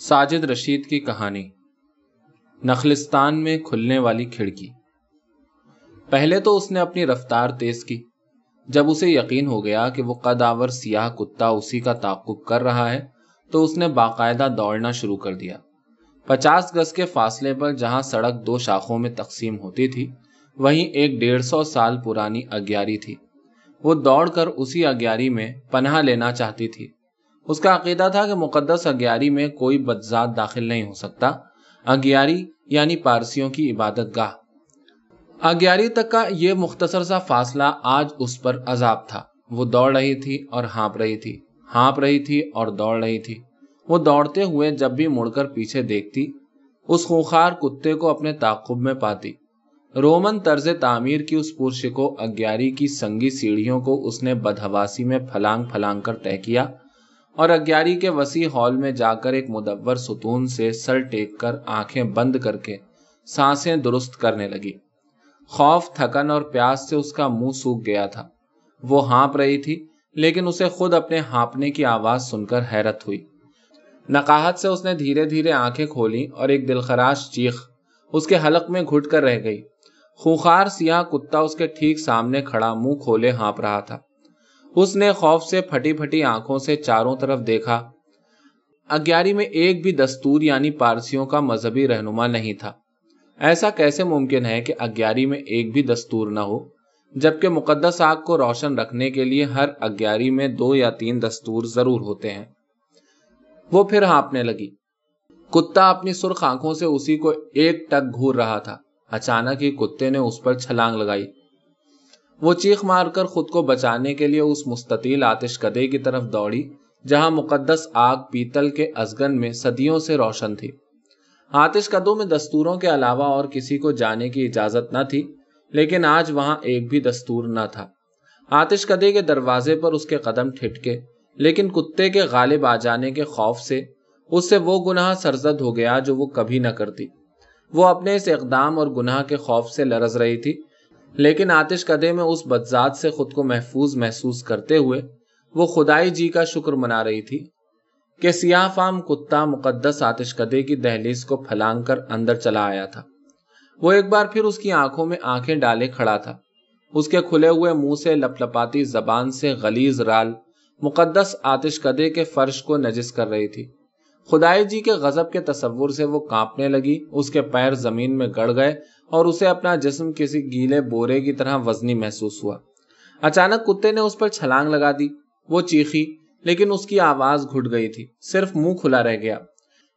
ساجد رشید کی کہانی۔ نخلستان میں کھلنے والی کھڑکی۔ پہلے تو اس نے اپنی رفتار تیز کی۔ جب اسے یقین ہو گیا کہ وہ قداور سیاہ کتا اسی کا تعقب کر رہا ہے، تو اس نے باقاعدہ دوڑنا شروع کر دیا۔ پچاس گز کے فاصلے پر جہاں سڑک دو شاخوں میں تقسیم ہوتی تھی، وہیں ایک ڈیڑھ سو سال پرانی اگیاری تھی۔ وہ دوڑ کر اسی اگیاری میں پناہ لینا چاہتی تھی۔ اس کا عقیدہ تھا کہ مقدس اگیاری میں کوئی بدذات داخل نہیں ہو سکتا۔ اگیاری یعنی پارسیوں کی عبادت گاہ۔ اگیاری تک کا یہ مختصر سا فاصلہ آج اس پر عذاب تھا۔ وہ دوڑ رہی تھی اور ہانپ رہی تھی۔ ہانپ رہی تھی اور دوڑ رہی تھی۔ وہ دوڑتے ہوئے جب بھی مڑ کر پیچھے دیکھتی، اس خونخار کتے کو اپنے تعقب میں پاتی۔ رومن طرز تعمیر کی اس پرشکو اگیاری کی سنگی سیڑھیوں کو اس نے بدہواسی میں پھلانگ پھلانگ کر طے کیا۔ اور اگیاری کے وسیع ہال میں جا کر ایک مدور ستون سے سر ٹیک کر آنکھیں بند کر کے سانسیں درست کرنے لگی۔ خوف، تھکن اور پیاس سے اس کا منہ سوکھ گیا تھا۔ وہ ہانپ رہی تھی، لیکن اسے خود اپنے ہانپنے کی آواز سن کر حیرت ہوئی۔ نقاہت سے اس نے دھیرے دھیرے آنکھیں کھولی اور ایک دلخراش چیخ اس کے حلق میں گھٹ کر رہ گئی۔ خوخار سیاہ کتا اس کے ٹھیک سامنے کھڑا منہ کھولے ہانپ رہا تھا۔ اس نے خوف سے پھٹی پھٹی آنکھوں سے چاروں طرف دیکھا۔ اگیاری میں ایک بھی دستور یعنی پارسیوں کا مذہبی رہنما نہیں تھا۔ ایسا کیسے ممکن ہے کہ اگیاری میں ایک بھی دستور نہ ہو؟ جبکہ مقدس آگ کو روشن رکھنے کے لیے ہر اگیاری میں دو یا تین دستور ضرور ہوتے ہیں۔ وہ پھر ہانپنے لگی۔ کتا اپنی سرخ آنکھوں سے اسی کو ایک ٹک گھور رہا تھا۔ اچانک ہی کتے نے اس پر چھلانگ لگائی۔ وہ چیخ مار کر خود کو بچانے کے لیے اس مستطیل آتش کدے کی طرف دوڑی، جہاں مقدس آگ پیتل کے ازگن میں صدیوں سے روشن تھی۔ آتش کدوں میں دستوروں کے علاوہ اور کسی کو جانے کی اجازت نہ تھی، لیکن آج وہاں ایک بھی دستور نہ تھا۔ آتش کدے کے دروازے پر اس کے قدم ٹھٹکے، لیکن کتے کے غالب آ جانے کے خوف سے اس سے وہ گناہ سرزد ہو گیا جو وہ کبھی نہ کرتی۔ وہ اپنے اس اقدام اور گناہ کے خوف سے لرز رہی تھی۔ لیکن آتش کدے میں اس بدذات سے خود کو محفوظ محسوس کرتے ہوئے وہ خدائی جی کا شکر منا رہی تھی کہ سیاہ فام کتا مقدس آتش کدے کی دہلیز کو پھلانگ کر اندر چلا آیا تھا۔ وہ ایک بار پھر اس کی آنکھوں میں آنکھیں ڈالے کھڑا تھا۔ اس کے کھلے ہوئے منہ سے لپ لپاتی زبان سے غلیز رال مقدس آتش کدے کے فرش کو نجس کر رہی تھی۔ خدائی جی کے غزب کے تصور سے وہ کانپنے لگی، اس کے پیر زمین میں گڑ گئے اور اسے اپنا جسم کسی گیلے بورے کی طرح وزنی محسوس ہوا۔ اچانک کتے نے اس پر چھلانگ لگا دی، وہ چیخی، لیکن اس کی آواز گھٹ گئی تھی، صرف منہ کھلا رہ گیا۔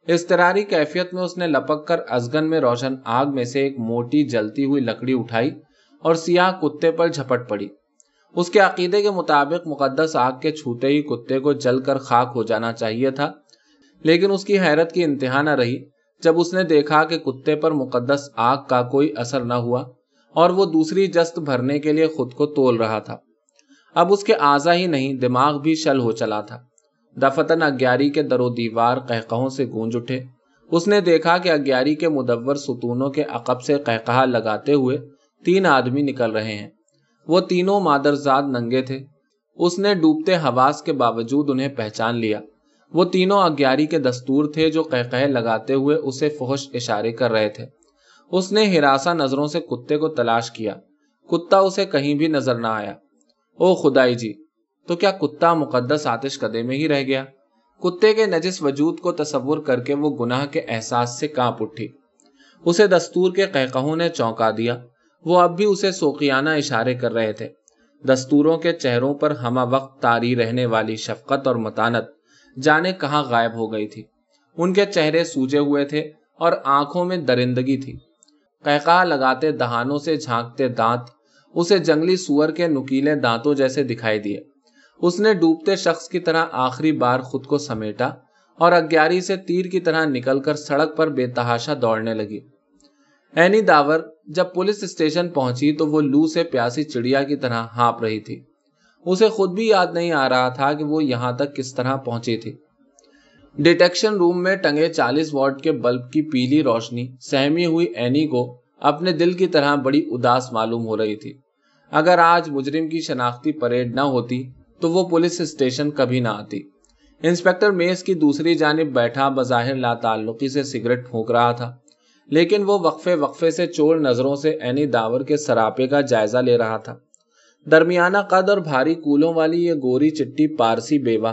استراری کیفیت میں اس نے لپک کر ازگن میں روشن آگ میں سے ایک موٹی جلتی ہوئی لکڑی اٹھائی اور سیاہ کتے پر جھپٹ پڑی۔ اس کے عقیدے کے مطابق مقدس آگ کے چھوتے ہی کتے کو جل کر خاک ہو جانا چاہیے تھا۔ لیکن اس کی حیرت کی انتہا نہ رہی جب اس نے دیکھا کہ کتے پر مقدس آگ کا کوئی اثر نہ ہوا اور وہ دوسری جست بھرنے کے لیے خود کو تول رہا تھا۔ اب اس کے آزا ہی نہیں، دماغ بھی شل ہو چلا تھا۔ دفتن اگیاری کے در و دیوار قہقہوں سے گونج اٹھے۔ اس نے دیکھا کہ اگیاری کے مدور ستونوں کے عقب سے قہقہ لگاتے ہوئے تین آدمی نکل رہے ہیں۔ وہ تینوں مادرزاد ننگے تھے۔ اس نے ڈوبتے حواس کے باوجود انہیں پہچان لیا۔ وہ تینوں اگیاری کے دستور تھے جو قہقہ لگاتے ہوئے اسے فحش اشارے کر رہے تھے۔ اس نے ہراسا نظروں سے کتے کو تلاش کیا۔ کتا اسے کہیں بھی نظر نہ آیا۔ او خدائی جی تو کیا کتا مقدس آتش کدے میں ہی رہ گیا؟ کتے کے نجس وجود کو تصور کر کے وہ گناہ کے احساس سے کانپ اٹھی۔ اسے دستور کے قہقہوں نے چونکا دیا۔ وہ اب بھی اسے سوکیانہ اشارے کر رہے تھے۔ دستوروں کے چہروں پر ہما وقت تاری رہنے والی شفقت اور متانت۔ جانے کہاں غائب ہو گئی تھی۔ ان کے چہرے سوجے ہوئے تھے اور آنکھوں میں درندگی تھی۔ لگاتے دہانوں سے جھانکتے دانت، اسے جنگلی سور کے نکیلے دانتوں جیسے دکھائی دیے۔ اس نے ڈوبتے شخص کی طرح آخری بار خود کو سمیٹا اور اگیاری سے تیر کی طرح نکل کر سڑک پر بے تحاشا دوڑنے لگی۔ اینی داور، جب پولیس اسٹیشن پہنچی تو وہ لو سے پیاسی چڑیا کی طرح ہانپ رہی تھی۔ اسے خود بھی یاد نہیں آ رہا تھا کہ وہ یہاں تک کس طرح پہنچی تھی ڈیٹیکشن روم میں ٹنگے چالیس واٹ کے بلب کی پیلی روشنی سہمی ہوئی اینی کو اپنے دل کی طرح بڑی اداس معلوم ہو رہی تھی۔ اگر آج مجرم کی شناختی پریڈ نہ ہوتی تو وہ پولیس اسٹیشن کبھی نہ آتی۔ انسپیکٹر میز کی دوسری جانب بیٹھا بظاہر لا تعلقی سے سگریٹ پھونک رہا تھا، لیکن وہ وقفے وقفے سے چور نظروں سے اینی داور کے سراپے کا جائزہ لے رہا تھا۔ درمیانہ قد اور بھاری کولوں والی یہ گوری چٹی پارسی بیوہ،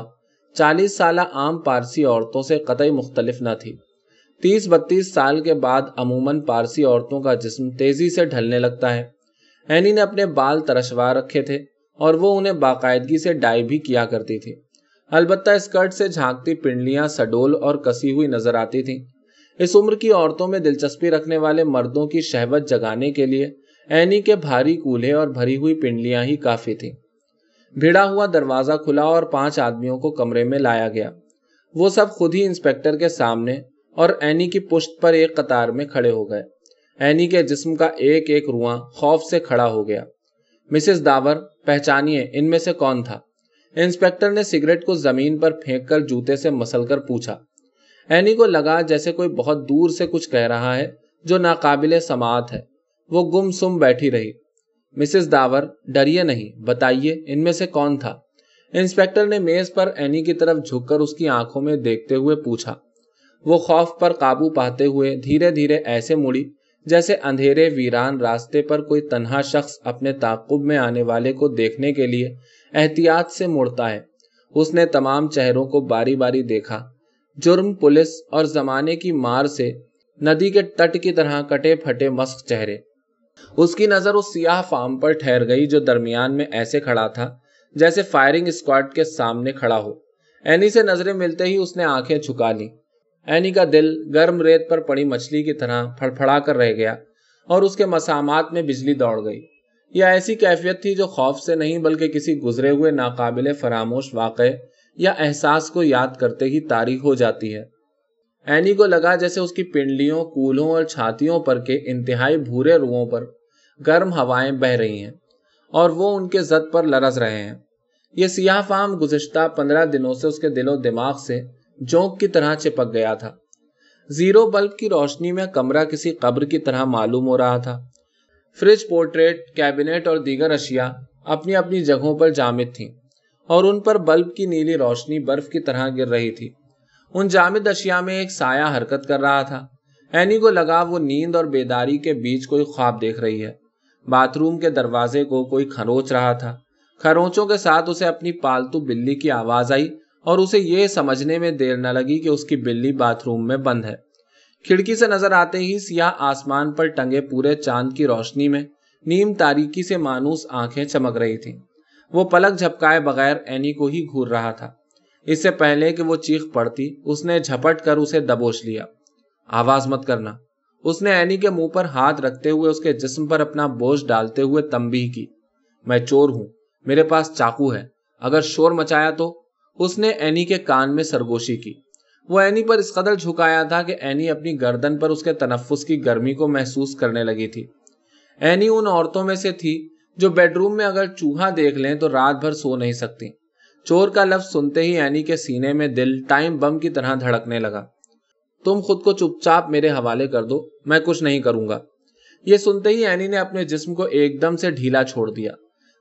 چالیس سالہ عام پارسی عورتوں سے قطعی مختلف نہ تھی۔ تیس بتیس سال کے بعد عموماً پارسی عورتوں کا جسم تیزی سے ڈھلنے لگتا ہے۔ اینی نے اپنے بال ترشوا رکھے تھے اور وہ انہیں باقاعدگی سے ڈائی بھی کیا کرتی تھی۔ البتہ اسکرٹ سے جھانکتی پنڈلیاں سڈول اور کسی ہوئی نظر آتی تھیں۔ اس عمر کی عورتوں میں دلچسپی رکھنے والے مردوں کی شہوت جگانے کے لیے اینی کے بھاری کولہے اور بھری ہوئی پنڈلیاں ہی کافی تھیں۔ بھیڑا ہوا دروازہ کھلا اور پانچ آدمیوں کو کمرے میں لایا گیا۔ وہ سب خود ہی انسپیکٹر کے سامنے اور اینی کی پشت پر ایک قطار میں کھڑے ہو گئے۔ اینی کے جسم کا ایک ایک رواں خوف سے کھڑا ہو گیا۔ مسز داور، پہچانیے، ان میں سے کون تھا؟ انسپیکٹر نے سگریٹ کو زمین پر پھینک کر جوتے سے مسل کر پوچھا۔ اینی کو لگا جیسے کوئی بہت دور سے کچھ کہہ رہا ہے جو ناقابل سماعت ہے۔ وہ گم سم بیٹھی رہی۔ مسز داور، ڈریے نہیں، بتائیے ان میں سے کون تھا؟ انسپیکٹر نے میز پر اینی کی طرف جھک کر اس کی آنکھوں میں دیکھتے ہوئے پوچھا۔ وہ خوف پر قابو پاتے ہوئے دھیرے دھیرے ایسے مڑی جیسے اندھیرے ویران راستے پر کوئی تنہا شخص اپنے تعقب میں آنے والے کو دیکھنے کے لیے احتیاط سے مڑتا ہے۔ اس نے تمام چہروں کو باری باری دیکھا۔ جرم، پولیس اور زمانے کی مار سے ندی کے تٹ کی طرح کٹے پھٹے مسک چہرے۔ اس کی نظر اس سیاہ فارم پر ٹھہر گئی جو درمیان میں ایسے کھڑا تھا جیسے فائرنگ اسکواڈ کے سامنے کھڑا ہو۔ اینی سے نظریں ملتے ہی اس نے آنکھیں چھکا لی اینی کا دل گرم ریت پر پڑی مچھلی کی طرح پھڑ کر رہ گیا اور اس کے مسامات میں بجلی دوڑ گئی۔ یہ ایسی کیفیت تھی جو خوف سے نہیں بلکہ کسی گزرے ہوئے ناقابل فراموش واقع یا احساس کو یاد کرتے ہی تاریخ ہو جاتی ہے۔ اینی کو لگا جیسے اس کی پنڈلیوں، کولوں اور چھاتیوں پر کے انتہائی بھورے روؤں پر گرم ہوائیں بہ رہی ہیں اور وہ ان کے زد پر لرز رہے ہیں۔ یہ سیاہ فام گزشتہ پندرہ دنوں سے اس کے دل و دماغ سے جونک کی طرح چپک گیا تھا۔ زیرو بلب کی روشنی میں کمرہ کسی قبر کی طرح معلوم ہو رہا تھا۔ فریج پورٹریٹ، کیبنیٹ اور دیگر اشیاء اپنی اپنی جگہوں پر جامد تھیں اور ان پر بلب کی نیلی روشنی برف کی طرح گر رہی تھی۔ ان جامد اشیاء میں ایک سایہ حرکت کر رہا تھا۔ اینی کو لگا وہ نیند اور بیداری کے بیچ کوئی خواب دیکھ رہی ہے۔ باتھ روم کے دروازے کو کوئی کھروچ رہا تھا۔ کھروچوں کے ساتھ اسے اپنی پالتو بلی کی آواز آئی اور اسے یہ سمجھنے میں دیر نہ لگی کہ اس کی بلی باتھ روم میں بند ہے۔ کھڑکی سے نظر آتے ہی سیاہ آسمان پر ٹنگے پورے چاند کی روشنی میں نیم تاریکی سے مانوس آنکھیں چمک رہی تھیں۔ وہ پلک جھپکائے بغیر اینی کو ہی گھور رہا تھا۔ اس سے پہلے کہ وہ چیخ پڑتی، اس نے جھپٹ کر اسے دبوچ لیا۔ آواز مت کرنا۔ اس نے اینی کے منہ پر ہاتھ رکھتے ہوئے اس کے جسم پر اپنا بوجھ ڈالتے ہوئے تمبی کی۔ میں چور ہوں، میرے پاس چاقو ہے۔ اگر شور مچایا تو؟ اس نے اینی کے کان میں سرگوشی کی۔ وہ اینی پر اس قدر جھکایا تھا کہ اینی اپنی گردن پر اس کے تنفس کی گرمی کو محسوس کرنے لگی تھی۔ اینی ان عورتوں میں سے تھی جو بیڈ روم میں اگر چوہا دیکھ لیں تو رات بھر سو نہیں سکتی۔ چور کا لفظ سنتے ہی اینی کے سینے میں دل ٹائم بم کی طرح دھڑکنے لگا۔ تم خود کو چپ چاپ میرے حوالے کر دو، میں کچھ نہیں کروں گا۔ یہ سنتے ہی اینی نے اپنے جسم کو ایک دم سے ڈھیلا چھوڑ دیا۔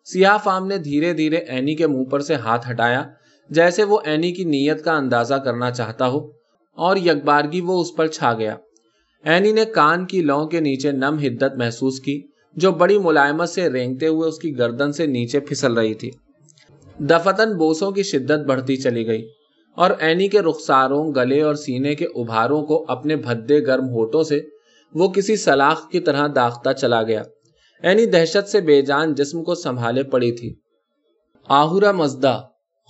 سیاہ فام نے دھیرے دھیرے اینی کے منہ پر سے ہاتھ ہٹایا، جیسے وہ اینی کی نیت کا اندازہ کرنا چاہتا ہو، اور یکبارگی وہ اس پر چھا گیا۔ اینی نے کان کی لو کے نیچے نم ہدت محسوس کی، جو بڑی ملائمت سے رینگتے ہوئے اس کی گردن سے نیچے پھسل رہی تھی۔ دفتن بوسوں کی شدت بڑھتی چلی گئی اور اینی کے رخساروں، گلے اور سینے کے ابھاروں کو اپنے بھدے گرم ہوٹوں سے وہ کسی سلاخ کی طرح داختہ چلا گیا۔ اینی دہشت سے بے جان جسم کو سنبھالے پڑی تھی۔ آہورا مزدہ،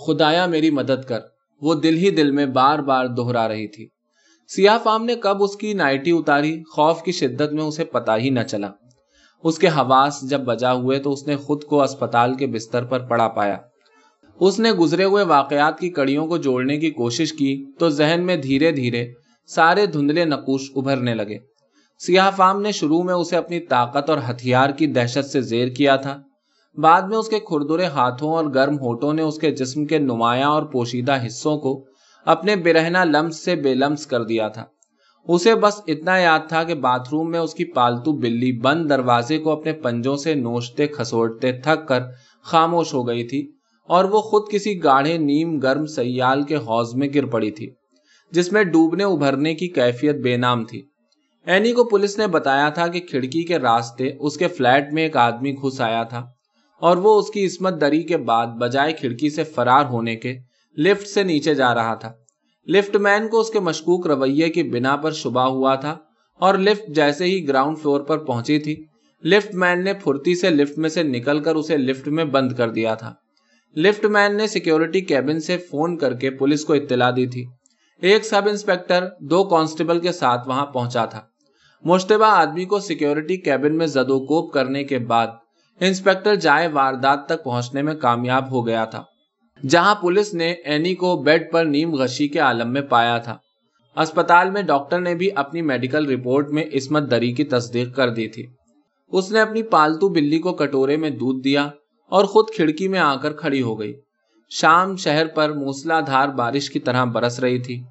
خدایا میری مدد کر۔ وہ دل ہی دل میں بار بار دوہرا رہی تھی۔ سیاہ فام نے کب اس کی نائٹی اتاری، خوف کی شدت میں اسے پتا ہی نہ چلا۔ اس کے حواس جب بجا ہوئے تو اس نے خود کو اسپتال کے بستر پر پڑا پایا۔ اس نے گزرے ہوئے واقعات کی کڑیوں کو جوڑنے کی کوشش کی تو ذہن میں دھیرے دھیرے سارے دھندلے نقوش ابھرنے لگے۔ سیاہ فام نے شروع میں اسے اپنی طاقت اور ہتھیار کی دہشت سے زیر کیا تھا۔ بعد میں اس کے کھردرے ہاتھوں اور گرم ہوٹوں نے اس کے جسم کے نمایاں اور پوشیدہ حصوں کو اپنے برہنا لمس سے بے لمس کر دیا تھا۔ اسے بس اتنا یاد تھا کہ باتھ روم میں اس کی پالتو بلی بند دروازے کو اپنے پنجوں سے نوچتے کھسوٹتے تھک کر خاموش ہو گئی تھی۔ اور وہ خود کسی گاڑھے نیم گرم سیال کے حوض میں گر پڑی تھی، جس میں ڈوبنے ابھرنے کی کیفیت بے نام تھی۔ اینی کو پولیس نے بتایا تھا کہ کھڑکی کے راستے اس کے فلیٹ میں ایک آدمی گھس آیا تھا، اور وہ اس کی عصمت دری کے بعد بجائے کھڑکی سے فرار ہونے کے لفٹ سے نیچے جا رہا تھا۔ لفٹ مین کو اس کے مشکوک رویے کی بنا پر شبہ ہوا تھا، اور لفٹ جیسے ہی گراؤنڈ فلور پر پہنچی تھی، لفٹ مین نے پھرتی سے لفٹ میں سے نکل کر اسے لفٹ میں بند کر دیا تھا۔ لفٹ مین نے سیکیورٹی کیبن سے فون کر کے پولیس کو اطلاع دی تھی۔ ایک سب انسپیکٹر دو کانسٹیبل کے ساتھ وہاں پہنچا تھا۔ مشتبہ آدمی کو سیکیورٹی کیبن میں زد و کوپ کرنے کے بعد انسپیکٹر جائے واردات تک پہنچنے میں کامیاب ہو گیا تھا، جہاں پولیس نے اینی کو بیڈ پر نیم غشی کے عالم میں پایا تھا۔ اسپتال میں ڈاکٹر نے بھی اپنی میڈیکل رپورٹ میں عصمت دری کی تصدیق کر دی تھی۔ اس نے اپنی پالتو بلی کو کٹورے میں دودھ دیا۔ اور خود کھڑکی میں آ کر کھڑی ہو گئی۔ شام شہر پر موسلا دھار بارش کی طرح برس رہی تھی۔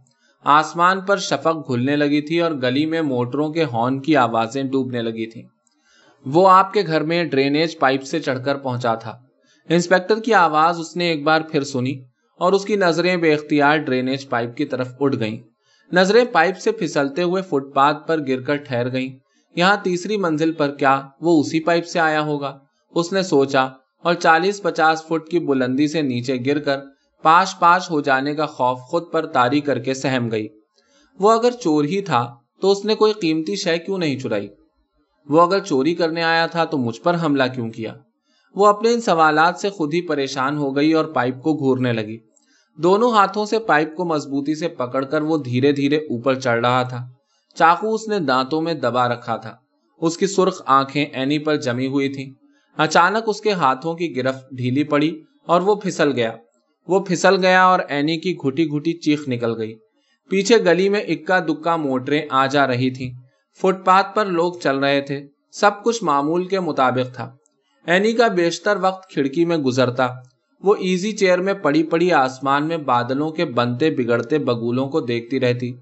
آسمان پر شفق گھلنے لگی تھی اور گلی میں موٹروں کے ہارن کی آوازیں ڈوبنے لگی تھی وہ آپ کے گھر میں ڈرینیج پائپ سے چڑھ کر پہنچا تھا۔ انسپیکٹر کی آواز اس نے ایک بار پھر سنی اور اس کی نظریں بے اختیار ڈرینیج پائپ کی طرف اٹھ گئیں۔ نظریں پائپ سے پھسلتے ہوئے فٹ پاتھ پر گر کر ٹھہر گئیں۔ یہاں تیسری منزل پر کیا وہ اسی پائپ سے آیا ہوگا؟ اس نے سوچا اور چالیس پچاس فٹ کی بلندی سے نیچے گر کر پاش پاش ہو جانے کا خوف خود پر تاری کر کے سہم گئی۔ وہ اگر چور ہی تھا تو اس نے کوئی قیمتی شے کیوں نہیں چرائی؟ وہ اگر چوری کرنے آیا تھا تو مجھ پر حملہ کیوں کیا؟ وہ اپنے ان سوالات سے خود ہی پریشان ہو گئی اور پائپ کو گھورنے لگی۔ دونوں ہاتھوں سے پائپ کو مضبوطی سے پکڑ کر وہ دھیرے دھیرے اوپر چڑھ رہا تھا۔ چاقو اس نے دانتوں میں دبا رکھا تھا۔ اس کی سرخ آنکھیں اینی پر جمی ہوئی تھی اچانک اس کے ہاتھوں کی گرفت ڈھیلی پڑی اور وہ پھسل گیا۔ وہ پھسل گیا اور اینی کی گھٹی گھٹی چیخ نکل گئی۔ پیچھے گلی میں اکا دکا موٹریں آ جا رہی تھی فٹ پاتھ پر لوگ چل رہے تھے۔ سب کچھ معمول کے مطابق تھا۔ اینی کا بیشتر وقت کھڑکی میں گزرتا۔ وہ ایزی چیئر میں پڑی پڑی آسمان میں بادلوں کے بنتے بگڑتے بگولوں کو دیکھتی رہتی۔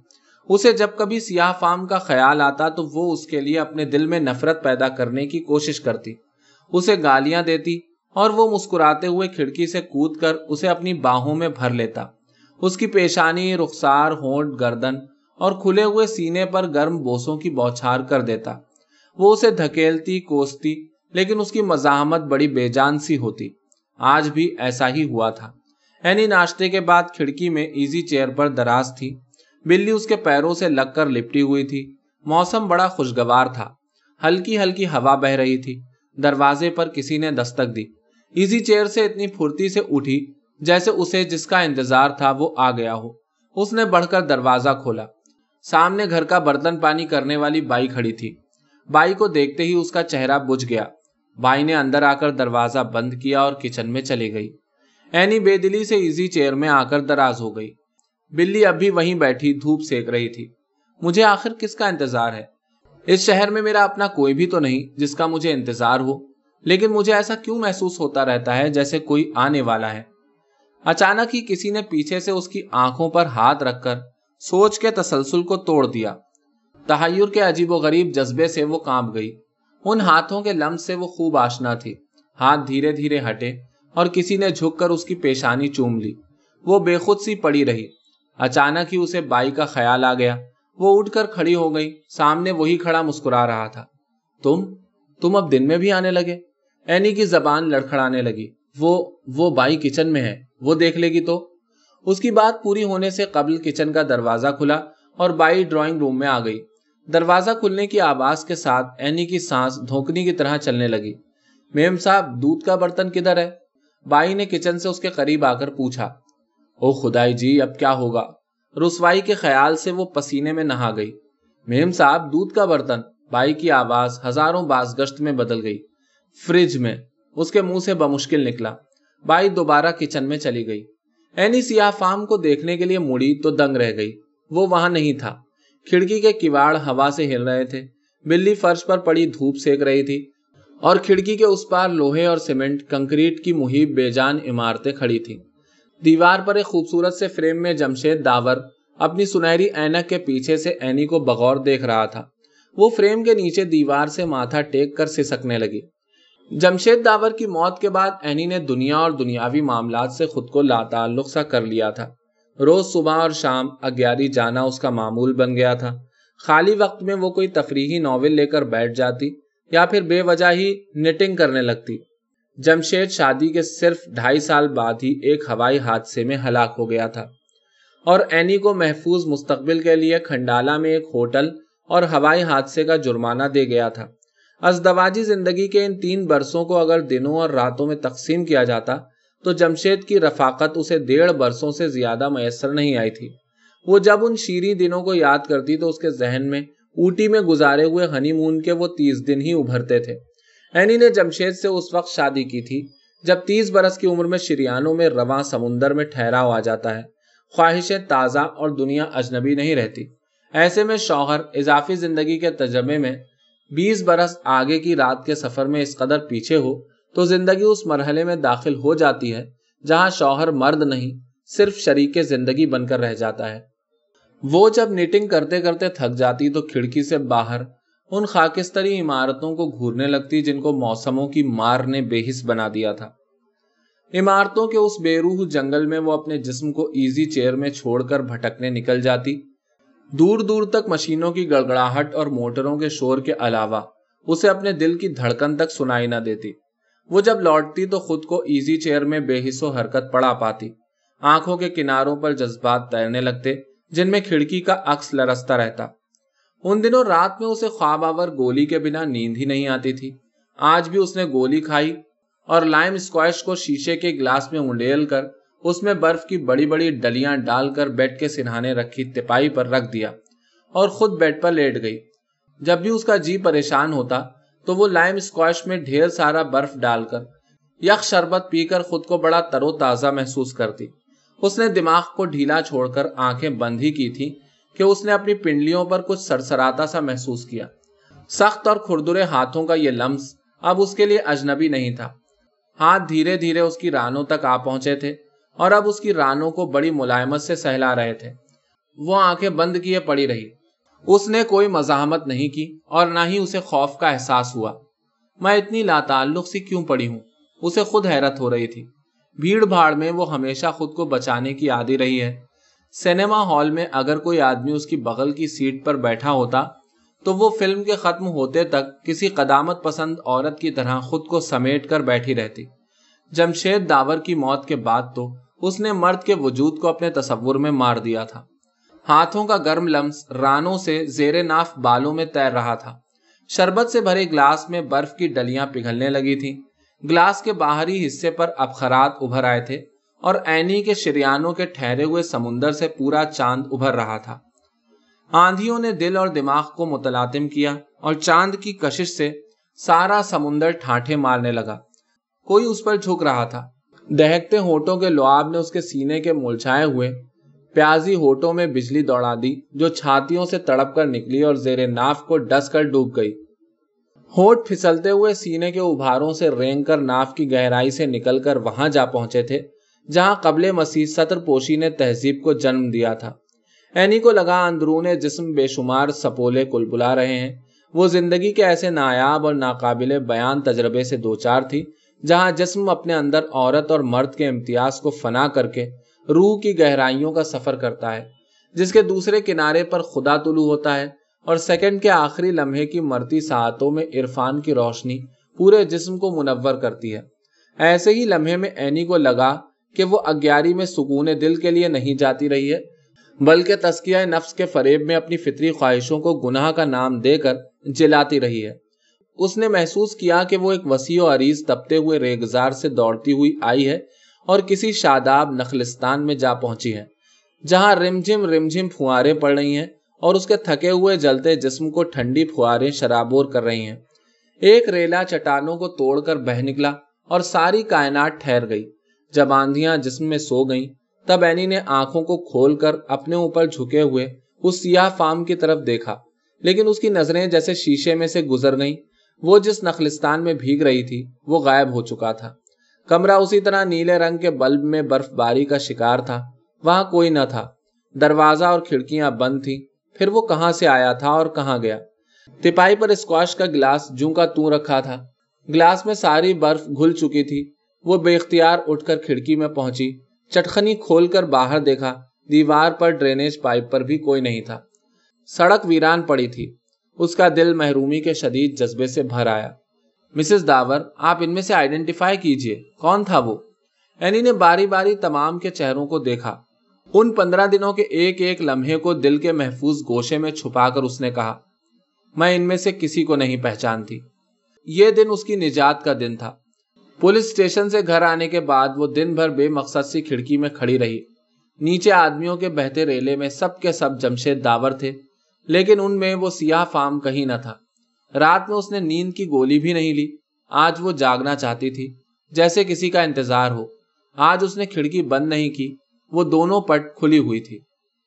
اسے جب کبھی سیاہ فام کا خیال آتا تو وہ اس کے لیے اپنے دل میں نفرت پیدا کرنے کی کوشش کرتی۔ اسے گالیاں دیتی اور وہ مسکراتے ہوئے کھڑکی سے کود کر اسے اپنی باہوں میں بھر لیتا۔ اس کی پیشانی، رخسار، ہونٹ، گردن اور کھلے ہوئے سینے پر گرم بوسوں کی بوچھار کر دیتا۔ وہ اسے دھکیلتی، کوستی، لیکن اس کی مزاحمت بڑی بے جان سی ہوتی۔ آج بھی ایسا ہی ہوا تھا۔ اینی ناشتے کے بعد کھڑکی میں ایزی چیئر پر دراز تھی۔ بلی اس کے پیروں سے لگ کر لپٹی ہوئی تھی۔ موسم بڑا خوشگوار تھا۔ ہلکی ہلکی ہوا بہ رہی تھی۔ دروازے پر کسی نے دستک دی۔ ایزی چیئر سے اتنی پھرتی سے اٹھی جیسے اسے جس کا انتظار تھا وہ آ گیا ہو۔ اس نے بڑھ کر دروازہ کھولا۔ سامنے گھر کا برتن پانی کرنے والی بائی کھڑی تھی۔ بائی کو دیکھتے ہی اس کا چہرہ بجھ گیا۔ بائی نے اندر آ کر دروازہ بند کیا اور کچن میں چلی گئی۔ اینی بے دلی سے ایزی چیئر میں آ کر دراز ہو گئی۔ بلی اب بھی وہیں بیٹھی دھوپ سیک رہی تھی۔ مجھے آخر کس کا انتظار ہے؟ اس شہر میں میرا اپنا کوئی بھی تو نہیں جس کا مجھے انتظار ہو، لیکن مجھے ایسا کیوں محسوس ہوتا رہتا ہے جیسے کوئی آنے والا ہے؟ اچانک ہی کسی نے پیچھے سے اس کی آنکھوں پر ہاتھ رکھ کر سوچ کے تسلسل کو توڑ دیا۔ تحیر کے عجیب و غریب جذبے سے وہ کانپ گئی۔ ان ہاتھوں کے لمس سے وہ خوب آشنا تھی۔ ہاتھ دھیرے دھیرے ہٹے اور کسی نے جھک کر اس کی پیشانی چوم لی۔ وہ بے خود سی پڑی رہی۔ اچانک ہی اسے بائی کا خیال آ گیا۔ وہ اٹھ کر کھڑی ہو گئی سامنے وہی کھڑا مسکرا رہا تھا۔ تم تم اب دن میں بھی آنے لگے۔ اینی کی زبان لڑکھڑانے لگی۔ وہ وہ بائی کچن میں ہے۔ وہ دیکھ لے گی تو۔ اس کی بات پوری ہونے سے قبل کچن کا دروازہ کھلا اور بائی ڈرائنگ روم میں آ گئی۔ دروازہ کھلنے کی آواز کے ساتھ اینی کی سانس دھوکنی کی طرح چلنے لگی۔ میم صاحب، دودھ کا برتن کدھر ہے؟ بائی نے کچن سے اس کے قریب آ کر پوچھا۔ او خدائی جی اب کیا ہوگا؟ رسوائی کے خیال سے وہ پسینے میں نہا گئی۔ میم صاحب دودھ کا برتن، بائی کی آواز ہزاروں باز گشت میں بدل گئی۔ فریج میں، اس کے منہ سے بمشکل نکلا۔ بائی دوبارہ کچن میں چلی گئی۔ اینی سیاہ فام کو دیکھنے کے لیے مڑی تو دنگ رہ گئی۔ وہ وہاں نہیں تھا۔ کھڑکی کے کواڑ ہوا سے ہل رہے تھے۔ بلی فرش پر پڑی دھوپ سیک رہی تھی۔ اور کھڑکی کے اس پار لوہے اور سیمنٹ، کنکریٹ کی محیب بے جان عمارتیں کھڑی تھی دیوار پر ایک خوبصورت سے فریم میں جمشید داور اپنی سنہری اینک کے پیچھے سے اینی کو بغور دیکھ رہا تھا۔ وہ فریم کے نیچے دیوار سے ماتھا ٹیک کر سسکنے لگی۔ جمشید داور کی موت کے بعد اینی نے دنیا اور دنیاوی معاملات سے خود کو لاتعلق سا کر لیا تھا۔ روز صبح اور شام اگیاری جانا اس کا معمول بن گیا تھا۔ خالی وقت میں وہ کوئی تفریحی ناول لے کر بیٹھ جاتی یا پھر بے وجہ ہی نٹنگ کرنے لگتی۔ جمشید شادی کے صرف ڈھائی سال بعد ہی ایک ہوائی حادثے میں ہلاک ہو گیا تھا۔ اور اینی کو محفوظ مستقبل کے لیے کھنڈالا میں ایک ہوٹل اور ہوائی حادثے کا جرمانہ دے گیا تھا۔ ازدواجی زندگی کے ان تین برسوں کو اگر دنوں اور راتوں میں تقسیم کیا جاتا، تو جمشید کی رفاقت اسے ڈیڑھ برسوں سے زیادہ میسر نہیں آئی تھی۔ وہ جب ان شیریں دنوں کو یاد کرتی تو اس کے ذہن میں اوٹی میں گزارے ہوئے ہنی مون کے وہ تیس دن ہی ابھرتے تھے۔ اینی نے جمشید سے اس وقت شادی کی تھی، جب تیس برس کی عمر میں شریانوں میں رواں سمندر میں ٹھہراؤ آ جاتا ہے۔ خواہشیں تازہ اور دنیا اجنبی نہیں رہتی۔ ایسے میں شوہر اضافی زندگی کے تجربے میں بیس برس آگے کی رات کے سفر میں اس قدر پیچھے ہو تو زندگی اس مرحلے میں داخل ہو جاتی ہے جہاں شوہر مرد نہیں، صرف شریک زندگی بن کر رہ جاتا ہے۔ وہ جب نیٹنگ کرتے کرتے تھک جاتی تو کھڑکی سے باہر ان خاکستری عمارتوں کو گھورنے لگتی جن کو موسموں کی مار نے بے حص بنا دیا تھا۔ عمارتوں کے اس بے روح جنگل میں وہ اپنے جسم کو ایزی چیئر میں چھوڑ کر بھٹکنے نکل جاتی۔ دور دور تک مشینوں کی گڑگڑاہٹ اور موٹروں کے شور کے علاوہ اسے اپنے دل کی دھڑکن تک سنائی نہ دیتی۔ وہ جب لوٹتی تو خود کو ایزی چیئر میں بے حص و حرکت پڑا پاتی۔ آنکھوں کے کناروں پر جذبات تیرنے لگتے، جن میں کھڑکی کا عکس لرستا رہتا۔ ان دنوں رات میں اسے خواب آور گولی کے بنا نیند ہی نہیں آتی تھی۔ آج بھی اس نے گولی کھائی اور لائم اسکوائش کو شیشے کے گلاس میں انڈیل کر اس میں برف کی بڑی بڑی ڈلیاں ڈال کر بیڈ کے سنہانے رکھی تپائی پر رکھ دیا اور خود بیڈ پر لیٹ گئی۔ جب بھی اس کا جی پریشان ہوتا تو وہ لائم اسکواش میں ڈھیر سارا برف ڈال کر یک شربت پی کر خود کو بڑا ترو تازہ محسوس کرتی۔ اس نے دماغ کو ڈھیلا چھوڑ کر آنکھیں بند ہی کی تھی کہ اس نے اپنی پنڈلیوں پر کچھ سرسراتا سا محسوس کیا۔ سخت اور کھردرے ہاتھوں کا یہ لمس اب اس کے لیے اجنبی نہیں تھا۔ ہاتھ دھیرے دھیرے اس کی رانوں تک آ پہنچے تھے اور اب اس کی رانوں کو بڑی ملائمت سے سہلا رہے تھے۔ وہ آنکھیں بند کیے پڑی رہی۔ اس نے کوئی مزاحمت نہیں کی اور نہ ہی اسے خوف کا احساس ہوا۔ میں اتنی لاتعلق سی کیوں پڑی ہوں؟ اسے خود حیرت ہو رہی تھی۔ بھیڑ بھاڑ میں وہ ہمیشہ خود کو بچانے کی عادی رہی ہے۔ سینما ہال میں اگر کوئی آدمی اس کی بغل کی سیٹ پر بیٹھا ہوتا، تو وہ فلم کے ختم ہوتے تک کسی قدامت پسند عورت کی طرح خود کو سمیٹ کر بیٹھی رہتی۔ جمشید داور کی موت کے بعد تو اس نے مرد کے وجود کو اپنے تصور میں مار دیا تھا۔ ہاتھوں کا گرم لمس رانوں سے زیر ناف بالوں میں تیر رہا تھا۔ شربت سے بھرے گلاس میں برف کی ڈلیاں پگھلنے لگی تھی گلاس کے باہری حصے پر ابخرات ابھر آئے تھے۔ اور اینی کے شریانوں کے ٹھہرے ہوئے سمندر سے پورا چاند ابھر رہا تھا۔ آندھیوں نے دل اور دماغ کو متلاطم کیا اور چاند کی کشش سے سارا سمندر ٹھاٹھے مارنے لگا۔ کوئی اس پر جھک رہا تھا۔ دہتے ہوٹوں کے لواب نے اس کے سینے کے ملچھائے ہوئے پیازی ہوٹوں میں بجلی دوڑا دی، جو چھاتیوں سے تڑپ کر نکلی اور زیر ناف کو ڈس کر ڈوب گئی۔ ہوٹ پھسلتے ہوئے سینے کے ابھاروں سے رینگ کر ناف کی گہرائی سے نکل کر وہاں جا پہنچے تھے۔ جہاں قبل مسیح سطر پوشی نے تہذیب کو جنم دیا تھا۔ اینی کو لگا اندرون جسم بے شمار سپولے کل بلا رہے ہیں۔ وہ زندگی کے ایسے نایاب اور ناقابل بیان تجربے سے دو چار تھی، جہاں جسم اپنے اندر عورت اور مرد کے امتیاز کو فنا کر کے روح کی گہرائیوں کا سفر کرتا ہے، جس کے دوسرے کنارے پر خدا طلوع ہوتا ہے اور سیکنڈ کے آخری لمحے کی مرتی ساعتوں میں عرفان کی روشنی پورے جسم کو منور کرتی ہے۔ ایسے ہی لمحے میں اینی کو لگا کہ وہ اگیاری میں سکون دل کے لیے نہیں جاتی رہی ہے، بلکہ تسکیہ نفس کے فریب میں اپنی فطری خواہشوں کو گناہ کا نام دے کر جلاتی رہی ہے۔ اس نے محسوس کیا کہ وہ ایک وسیع و عریض تپتے ہوئے ریگزار سے دوڑتی ہوئی آئی ہے اور کسی شاداب نخلستان میں جا پہنچی ہے، جہاں رمجھم رمجھم پھوارے پڑ رہی ہیں اور اس کے تھکے ہوئے جلتے جسم کو ٹھنڈی پھوارے شرابور کر رہی ہیں۔ ایک ریلا چٹانوں کو توڑ کر بہ نکلا اور ساری کائنات ٹھہر گئی۔ جب آندیاں جسم میں سو گئیں، تب اینی نے آنکھوں کو کھول کر اپنے اوپر جھکے ہوئے اس سیاہ فام کی طرف دیکھا۔ لیکن اس کی نظریں جیسے شیشے میں سے گزر گئیں۔ وہ جس نخلستان میں بھیگ رہی تھی، وہ غائب ہو چکا تھا۔ کمرہ اسی طرح نیلے رنگ کے بلب میں برف باری کا شکار تھا۔ وہاں کوئی نہ تھا۔ دروازہ اور کھڑکیاں بند تھی پھر وہ کہاں سے آیا تھا اور کہاں گیا؟ تپائی پر اسکواش کا گلاس جوں کا تو رکھا تھا۔ گلاس میں ساری برف گھل چکی تھی۔ وہ بے اختیار اٹھ کر کھڑکی میں پہنچی۔ چٹخنی کھول کر باہر دیکھا، دیوار پر ڈرینیج پائپ پر بھی کوئی نہیں تھا۔ سڑک ویران پڑی تھی۔ اس کا دل محرومی کے شدید جذبے سے بھر آیا۔ مسز داور، آپ ان میں سے آئیڈینٹیفائی کیجیے۔ کون تھا وہ؟ اینی نے باری باری تمام کے چہروں کو دیکھا۔ ان پندرہ دنوں کے ایک ایک لمحے کو دل کے محفوظ گوشے میں چھپا کر اس نے کہا، میں ان میں سے کسی کو نہیں پہچانتی۔ یہ دن اس کی نجات کا دن تھا۔ پولیس اسٹیشن سے گھر آنے کے بعد وہ دن بھر بے مقصد سی کھڑکی میں کھڑی رہی۔ نیچے آدمیوں کے بہتے ریلے میں سب کے سب جمشید داور تھے، لیکن ان میں وہ سیاہ فام کہیں نہ تھا۔ رات میں اس نے نیند کی گولی بھی نہیں لی۔ آج وہ جاگنا چاہتی تھی، جیسے کسی کا انتظار ہو۔ آج اس نے کھڑکی بند نہیں کی، وہ دونوں پٹ کھلی ہوئی تھی۔